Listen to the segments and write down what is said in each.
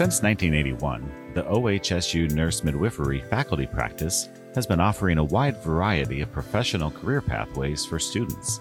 Since 1981, the OHSU Nurse Midwifery faculty practice has been offering a wide variety of professional career pathways for students.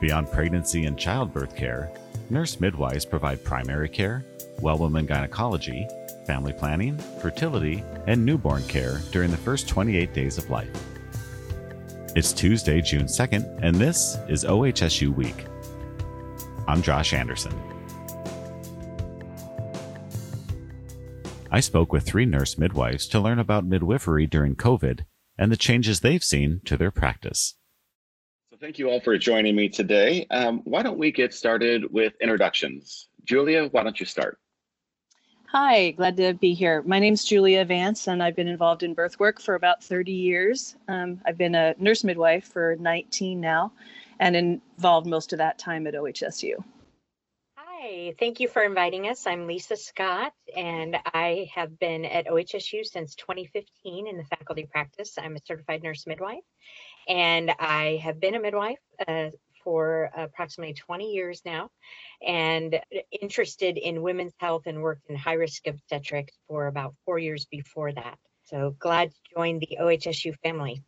Beyond pregnancy and childbirth care, nurse midwives provide primary care, well woman gynecology, family planning, fertility, and newborn care during the first 28 days of life. It's Tuesday, June 2nd, and this is OHSU Week. I'm Josh Anderson. I spoke with three nurse midwives to learn about midwifery during COVID and the changes they've seen to their practice. So, thank you all for joining me today. Um, why don't we get started with introductions? Julia, why don't you start? Hi, glad to be here. My name's Julia Vance, and I've been involved in birth work for about 30 years. Um, I've been a nurse midwife for 19 now and involved most of that time at OHSU. Hi, thank you for inviting us. I'm Lisa Scott, and I have been at OHSU since 2015 in the faculty practice. I'm a certified nurse midwife, and I have been a midwife uh, for approximately 20 years now, and interested in women's health and worked in high risk obstetrics for about four years before that. So glad to join the OHSU family.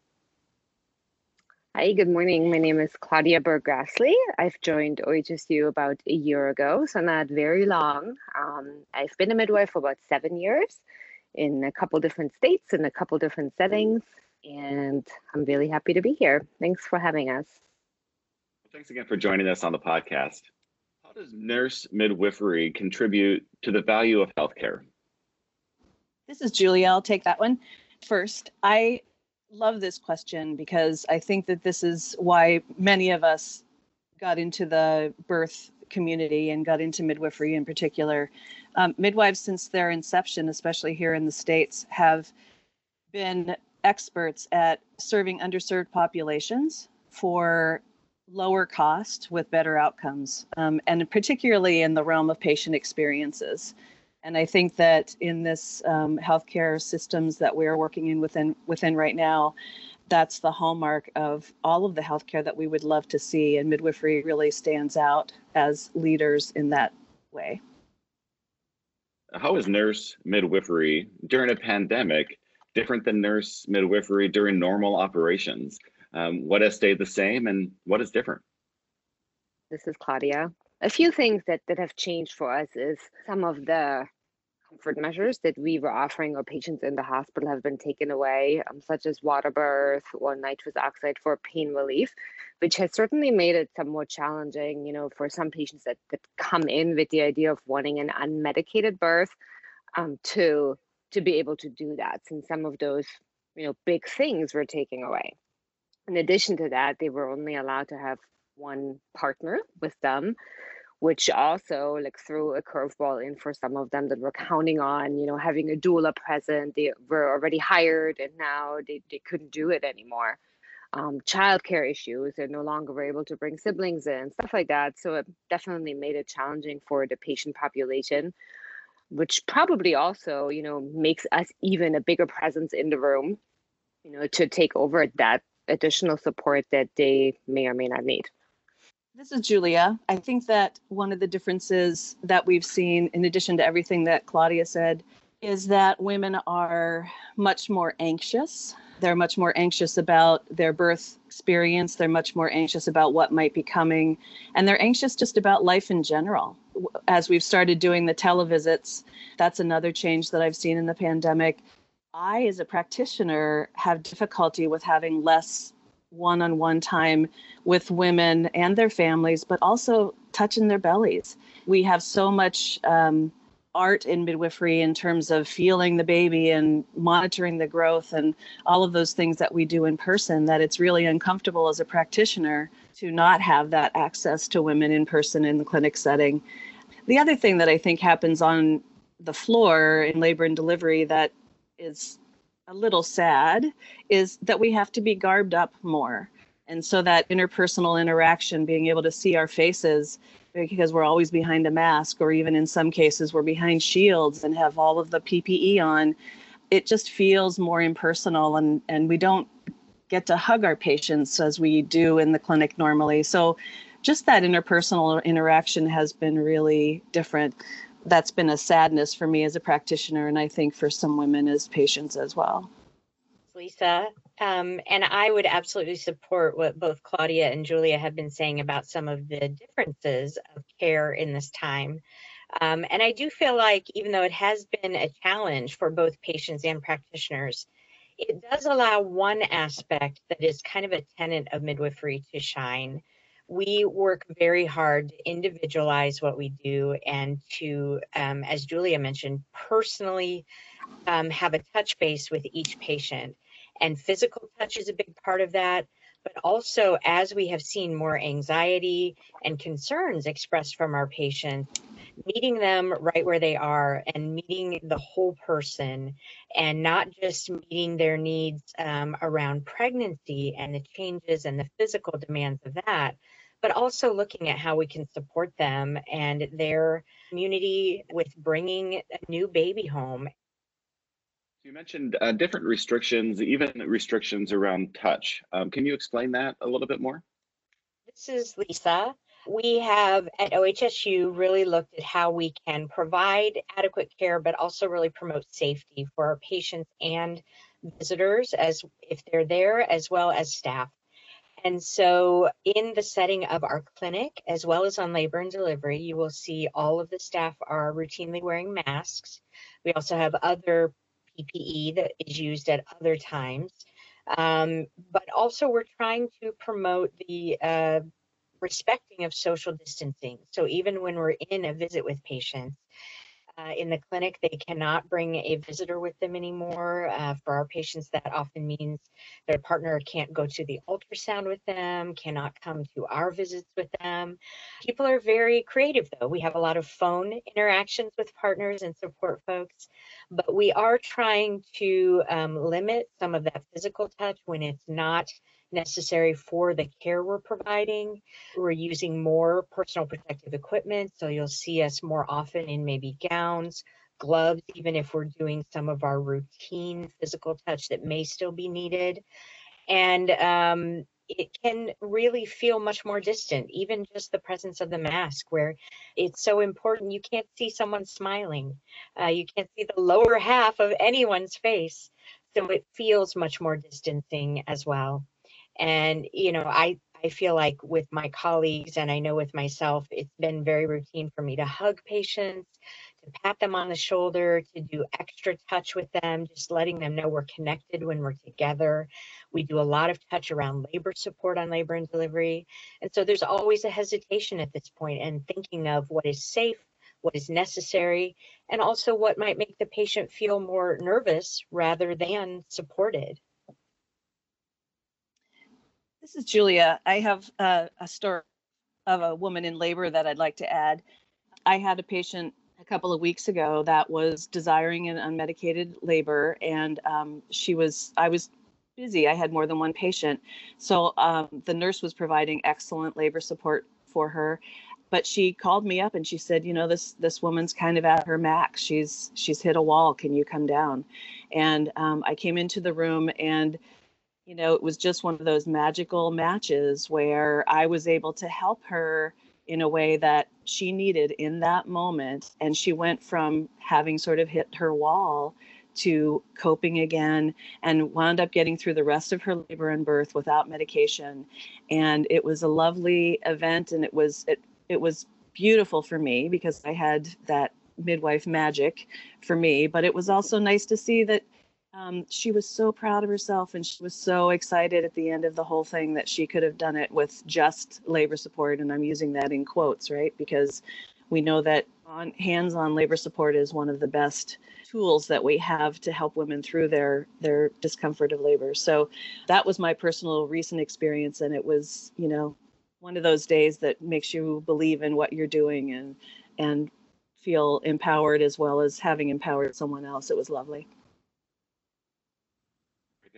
Hi, good morning. My name is Claudia Berg-Grassley. I've joined OHSU about a year ago, so not very long. Um, I've been a midwife for about seven years in a couple different states and a couple different settings, and I'm really happy to be here. Thanks for having us. Thanks again for joining us on the podcast. How does nurse midwifery contribute to the value of healthcare? This is Julia. I'll take that one first. I love this question because I think that this is why many of us got into the birth community and got into midwifery in particular. Um, midwives, since their inception, especially here in the States, have been experts at serving underserved populations for lower cost with better outcomes, um, and particularly in the realm of patient experiences. And I think that in this um, healthcare systems that we're working in within within right now, that's the hallmark of all of the healthcare that we would love to see. And midwifery really stands out as leaders in that way. How is nurse midwifery during a pandemic different than nurse midwifery during normal operations? Um, what has stayed the same and what is different? This is Claudia a few things that, that have changed for us is some of the comfort measures that we were offering our patients in the hospital have been taken away, um, such as water birth or nitrous oxide for pain relief, which has certainly made it somewhat challenging, you know, for some patients that, that come in with the idea of wanting an unmedicated birth um, to to be able to do that. Since some of those you know big things were taken away. In addition to that they were only allowed to have one partner with them which also like threw a curveball in for some of them that were counting on you know having a doula present. They were already hired and now they, they couldn't do it anymore. Um, childcare issues they're no longer were able to bring siblings in stuff like that. So it definitely made it challenging for the patient population which probably also you know makes us even a bigger presence in the room you know to take over that additional support that they may or may not need this is Julia. I think that one of the differences that we've seen, in addition to everything that Claudia said, is that women are much more anxious. They're much more anxious about their birth experience. They're much more anxious about what might be coming. And they're anxious just about life in general. As we've started doing the televisits, that's another change that I've seen in the pandemic. I, as a practitioner, have difficulty with having less one on one time with women and their families, but also touching their bellies. We have so much um, art in midwifery in terms of feeling the baby and monitoring the growth and all of those things that we do in person that it's really uncomfortable as a practitioner to not have that access to women in person in the clinic setting. The other thing that I think happens on the floor in labor and delivery that is a little sad is that we have to be garbed up more. And so that interpersonal interaction, being able to see our faces, because we're always behind a mask, or even in some cases, we're behind shields and have all of the PPE on, it just feels more impersonal and, and we don't get to hug our patients as we do in the clinic normally. So just that interpersonal interaction has been really different that's been a sadness for me as a practitioner, and I think for some women as patients as well. Lisa. Um, and I would absolutely support what both Claudia and Julia have been saying about some of the differences of care in this time. Um, and I do feel like, even though it has been a challenge for both patients and practitioners, it does allow one aspect that is kind of a tenet of midwifery to shine. We work very hard to individualize what we do and to, um, as Julia mentioned, personally um, have a touch base with each patient. And physical touch is a big part of that. But also, as we have seen more anxiety and concerns expressed from our patients, meeting them right where they are and meeting the whole person and not just meeting their needs um, around pregnancy and the changes and the physical demands of that, but also looking at how we can support them and their community with bringing a new baby home. You mentioned uh, different restrictions, even restrictions around touch. Um, can you explain that a little bit more? This is Lisa. We have at OHSU really looked at how we can provide adequate care, but also really promote safety for our patients and visitors as if they're there, as well as staff. And so in the setting of our clinic, as well as on labor and delivery, you will see all of the staff are routinely wearing masks. We also have other PPE that is used at other times. Um, but also we're trying to promote the uh, respecting of social distancing. So even when we're in a visit with patients, uh, in the clinic, they cannot bring a visitor with them anymore. Uh, for our patients, that often means their partner can't go to the ultrasound with them, cannot come to our visits with them. People are very creative, though. We have a lot of phone interactions with partners and support folks, but we are trying to um, limit some of that physical touch when it's not necessary for the care we're providing. We're using more personal protective equipment, so you'll see us more often in maybe gowns, gloves, even if we're doing some of our routine physical touch that may still be needed. And um, it can really feel much more distant, even just the presence of the mask, where it's so important. You can't see someone smiling, uh, you can't see the lower half of anyone's face. So it feels much more distancing as well. And, you know, I, I feel like with my colleagues and I know with myself, it's been very routine for me to hug patients, to pat them on the shoulder, to do extra touch with them, just letting them know we're connected when we're together. We do a lot of touch around labor support on labor and delivery. And so there's always a hesitation at this point and thinking of what is safe, what is necessary, and also what might make the patient feel more nervous rather than supported. This is Julia. I have a story of a woman in labor that I'd like to add. I had a patient a couple of weeks ago that was desiring an unmedicated labor, and um, she was, I was busy. I had more than one patient. So um, the nurse was providing excellent labor support for her. But she called me up and she said, you know, this this woman's kind of at her max. She's she's hit a wall. Can you come down? And um, I came into the room and you know, it was just one of those magical matches where I was able to help her in a way that she needed in that moment. And she went from having sort of hit her wall to coping again and wound up getting through the rest of her labor and birth without medication. And it was a lovely event and it was it it was beautiful for me because I had that midwife magic for me, but it was also nice to see that um, she was so proud of herself and she was so excited at the end of the whole thing that she could have done it with just labor support. And i'm using that in quotes right? Because we know that on hands-on labor support is one of the best tools that we have to help women through their their discomfort of labor. So that was my personal recent experience. And it was you know one of those days that makes you believe in what you're doing and and feel empowered as well as having empowered someone else. It was lovely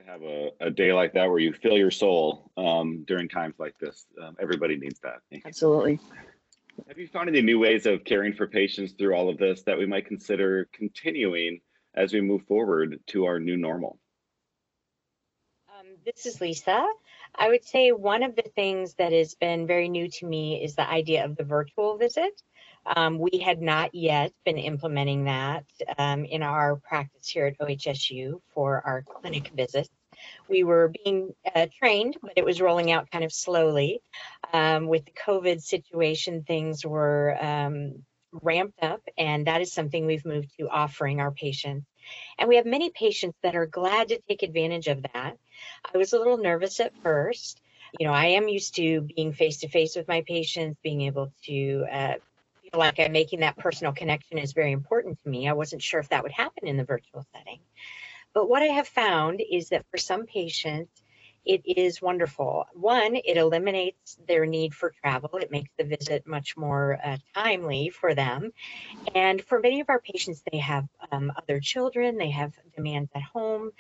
have a, a day like that where you fill your soul um, during times like this. Um, everybody needs that. Absolutely. Have you found any new ways of caring for patients through all of this that we might consider continuing as we move forward to our new normal? Um, this is Lisa. I would say one of the things that has been very new to me is the idea of the virtual visit. Um, we had not yet been implementing that um, in our practice here at OHSU for our clinic visits. We were being uh, trained, but it was rolling out kind of slowly. Um, with the COVID situation, things were um, ramped up, and that is something we've moved to offering our patients. And we have many patients that are glad to take advantage of that. I was a little nervous at first. You know, I am used to being face to face with my patients, being able to uh, like I'm making that personal connection is very important to me. I wasn't sure if that would happen in the virtual setting. But what I have found is that for some patients, it is wonderful. One, it eliminates their need for travel. It makes the visit much more uh, timely for them. And for many of our patients, they have um, other children, they have demands at home.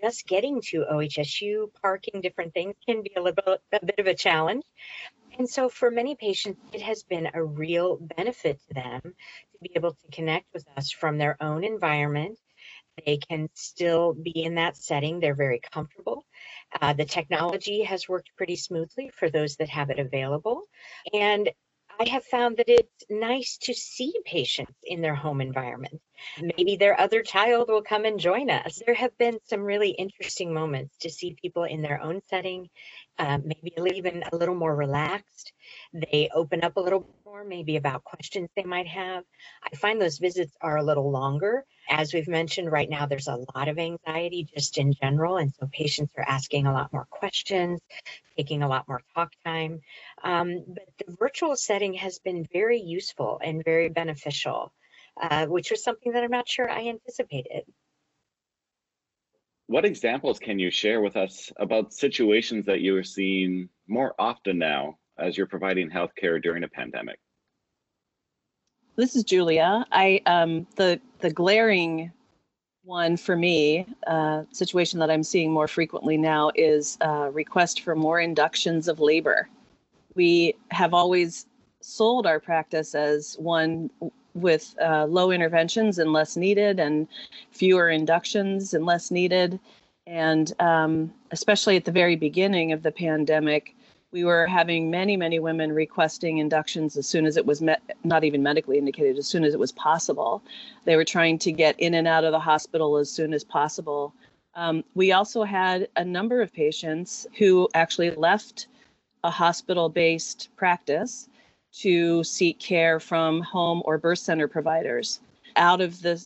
Just getting to OHSU, parking, different things can be a little a bit of a challenge. And so for many patients, it has been a real benefit to them to be able to connect with us from their own environment they can still be in that setting. They're very comfortable. Uh, the technology has worked pretty smoothly for those that have it available. And I have found that it's nice to see patients in their home environment. Maybe their other child will come and join us. There have been some really interesting moments to see people in their own setting, uh, maybe even a little more relaxed. They open up a little more, maybe about questions they might have. I find those visits are a little longer as we've mentioned right now, there's a lot of anxiety just in general. And so patients are asking a lot more questions, taking a lot more talk time. Um, but the virtual setting has been very useful and very beneficial, uh, which was something that I'm not sure I anticipated. What examples can you share with us about situations that you are seeing more often now as you're providing healthcare during a pandemic? This is Julia. I um, the the glaring one for me uh, situation that I'm seeing more frequently now is uh, request for more inductions of labor. We have always sold our practice as one with uh, low interventions and less needed, and fewer inductions and less needed. And um, especially at the very beginning of the pandemic, we were having many, many women requesting inductions as soon as it was met, not even medically indicated, as soon as it was possible. They were trying to get in and out of the hospital as soon as possible. Um, we also had a number of patients who actually left a hospital based practice to seek care from home or birth center providers out of the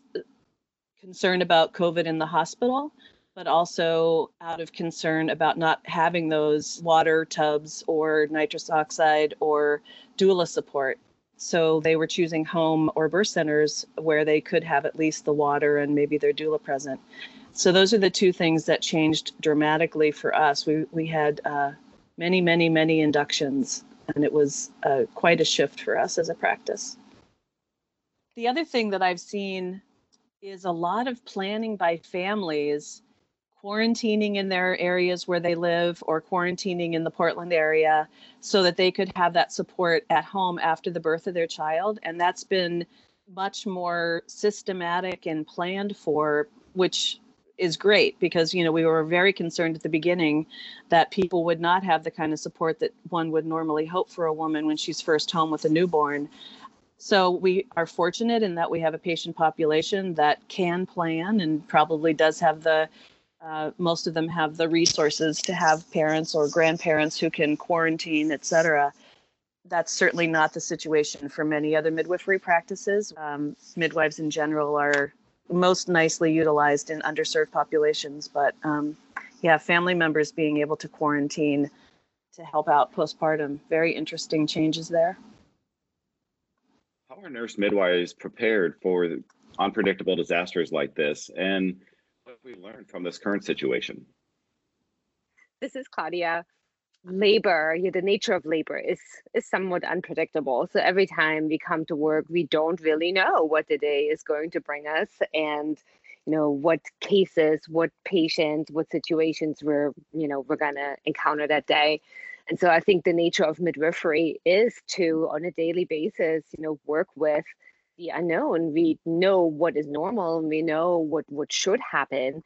concern about COVID in the hospital but also out of concern about not having those water tubs or nitrous oxide or doula support. So they were choosing home or birth centers where they could have at least the water and maybe their doula present. So those are the two things that changed dramatically for us. We we had uh, many, many, many inductions, and it was uh, quite a shift for us as a practice. The other thing that I've seen is a lot of planning by families quarantining in their areas where they live or quarantining in the Portland area so that they could have that support at home after the birth of their child. And that's been much more systematic and planned for, which is great because you know we were very concerned at the beginning that people would not have the kind of support that one would normally hope for a woman when she's first home with a newborn so we are fortunate in that we have a patient population that can plan and probably does have the uh, most of them have the resources to have parents or grandparents who can quarantine, et cetera. That's certainly not the situation for many other midwifery practices. Um, midwives in general are most nicely utilized in underserved populations, but um, yeah, family members being able to quarantine to help out postpartum, very interesting changes there. How are nurse midwives prepared for unpredictable disasters like this? And we learned from this current situation? This is Claudia. Labor, yeah, the nature of labor is is somewhat unpredictable. So every time we come to work, we don't really know what the day is going to bring us, and you know what cases, what patients, what situations we're you know we're gonna encounter that day. And so I think the nature of midwifery is to, on a daily basis, you know, work with the unknown. We know what is normal and we know what, what should happen.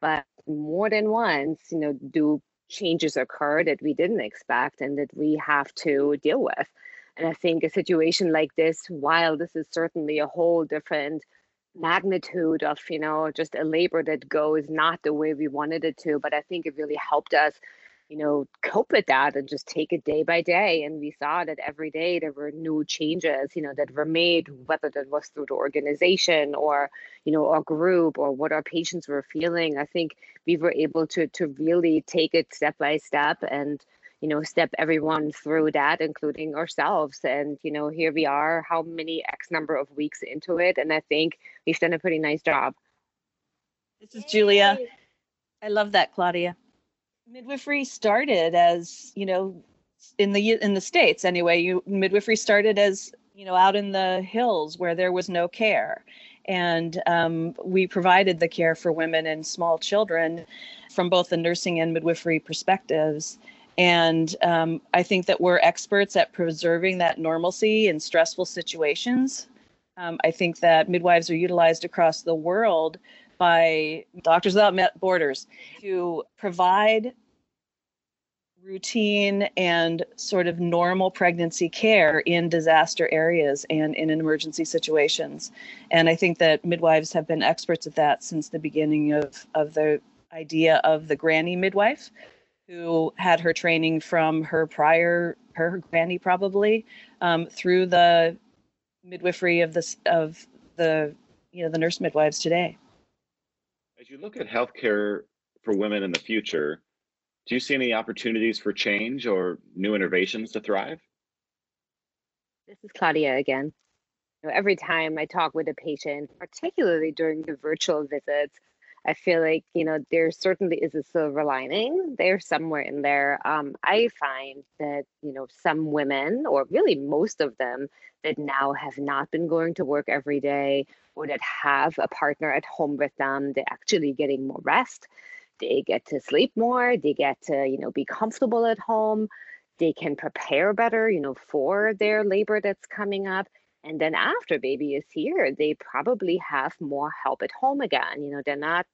But more than once, you know, do changes occur that we didn't expect and that we have to deal with. And I think a situation like this, while this is certainly a whole different magnitude of, you know, just a labor that goes not the way we wanted it to, but I think it really helped us you know, cope with that and just take it day by day. And we saw that every day there were new changes, you know, that were made, whether that was through the organization or, you know, our group or what our patients were feeling. I think we were able to to really take it step by step and you know step everyone through that including ourselves and you know here we are how many x number of weeks into it and i think we've done a pretty nice job this is julia i love that claudia midwifery started as you know in the in the states anyway you midwifery started as you know out in the hills where there was no care. And um, we provided the care for women and small children from both the nursing and midwifery perspectives. And um, i think that we're experts at preserving that normalcy in stressful situations. Um, i think that midwives are utilized across the world by Doctors Without Borders to provide routine and sort of normal pregnancy care in disaster areas and in emergency situations. And I think that midwives have been experts at that since the beginning of, of the idea of the granny midwife, who had her training from her prior, her granny probably, um, through the midwifery of this of the you know the nurse midwives today. As you look at healthcare for women in the future, do you see any opportunities for change or new innovations to thrive? This is Claudia again. You know, every time I talk with a patient, particularly during the virtual visits, I feel like you know there certainly is a silver lining there somewhere in there. Um, I find that you know some women, or really most of them, that now have not been going to work every day, or that have a partner at home with them, they're actually getting more rest. They get to sleep more. They get to you know be comfortable at home. They can prepare better, you know, for their labor that's coming up and then after baby is here they probably have more help at home again you know they're not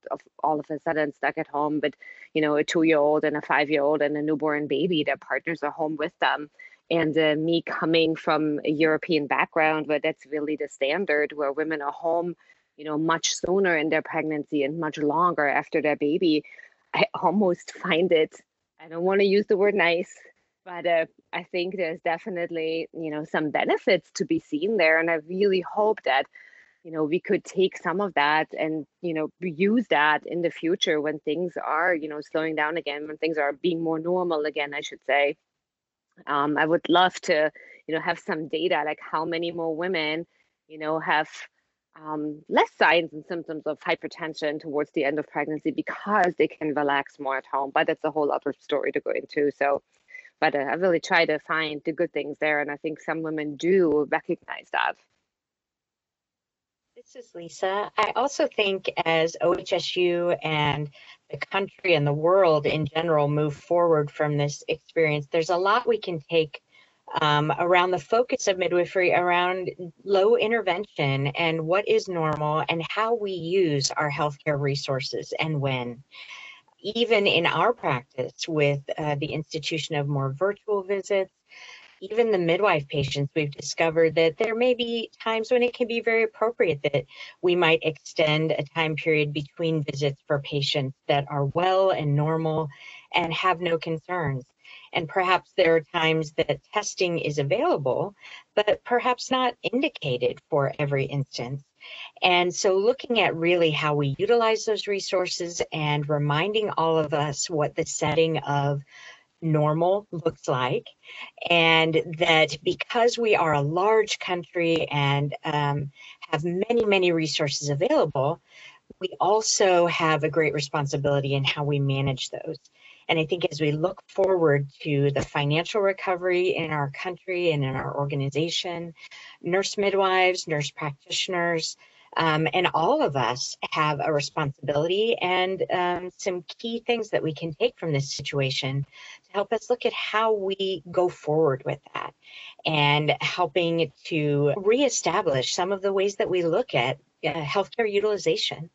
all of a sudden stuck at home but you know a two year old and a five year old and a newborn baby their partners are home with them. And uh, me coming from a european background where that's really the standard where women are home you know much sooner in their pregnancy and much longer after their baby i almost find it i don't want to use the word nice but uh, I think there's definitely you know some benefits to be seen there, and I really hope that you know we could take some of that and you know use that in the future when things are you know slowing down again, when things are being more normal again, I should say. Um, I would love to you know have some data like how many more women you know have um, less signs and symptoms of hypertension towards the end of pregnancy because they can relax more at home. But that's a whole other story to go into. So but uh, I really try to find the good things there, and I think some women do recognize that. This is Lisa. I also think as OHSU and the country and the world in general move forward from this experience, there's a lot we can take um, around the focus of midwifery around low intervention and what is normal and how we use our healthcare resources and when even in our practice with uh, the institution of more virtual visits, even the midwife patients, we've discovered that there may be times when it can be very appropriate that we might extend a time period between visits for patients that are well and normal and have no concerns. And perhaps there are times that testing is available, but perhaps not indicated for every instance. And so looking at really how we utilize those resources and reminding all of us what the setting of normal looks like and that because we are a large country and um, have many many resources available we also have a great responsibility in how we manage those and i think as we look forward to the financial recovery in our country and in our organization nurse midwives nurse practitioners um, and all of us have a responsibility and um, some key things that we can take from this situation to help us look at how we go forward with that and helping to reestablish some of the ways that we look at uh, healthcare utilization.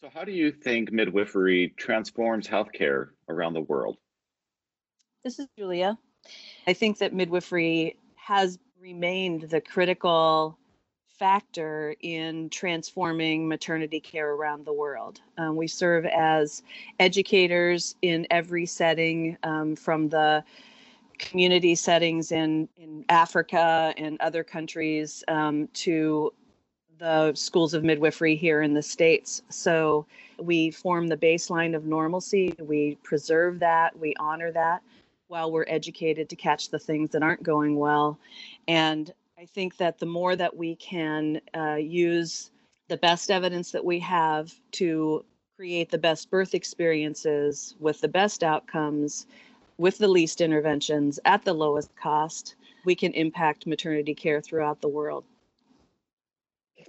So, how do you think midwifery transforms healthcare around the world? This is Julia. I think that midwifery has remained the critical factor in transforming maternity care around the world. Um, we serve as educators in every setting, um, from the community settings in, in Africa and other countries um, to the schools of midwifery here in the States. So we form the baseline of normalcy, we preserve that, we honor that while we're educated to catch the things that aren't going well. And I think that the more that we can uh, use the best evidence that we have to create the best birth experiences with the best outcomes, with the least interventions at the lowest cost, we can impact maternity care throughout the world.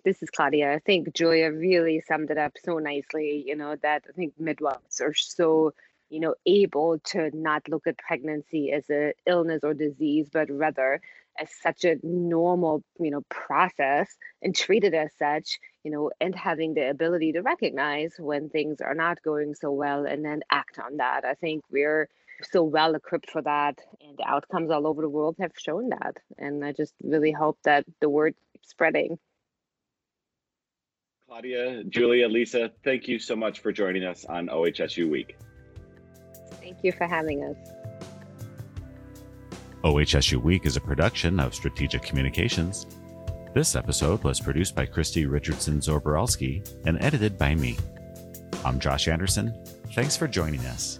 This is Claudia. I think Julia really summed it up so nicely. You know, that I think midwives are so you know able to not look at pregnancy as a illness or disease but rather as such a normal you know process and treat it as such you know and having the ability to recognize when things are not going so well and then act on that i think we're so well equipped for that and outcomes all over the world have shown that and i just really hope that the word spreading claudia julia lisa thank you so much for joining us on ohsu week thank you for having us OHSU Week is a production of Strategic Communications. This episode was produced by Christy Richardson Zoboralski and edited by me. I'm Josh Anderson. Thanks for joining us.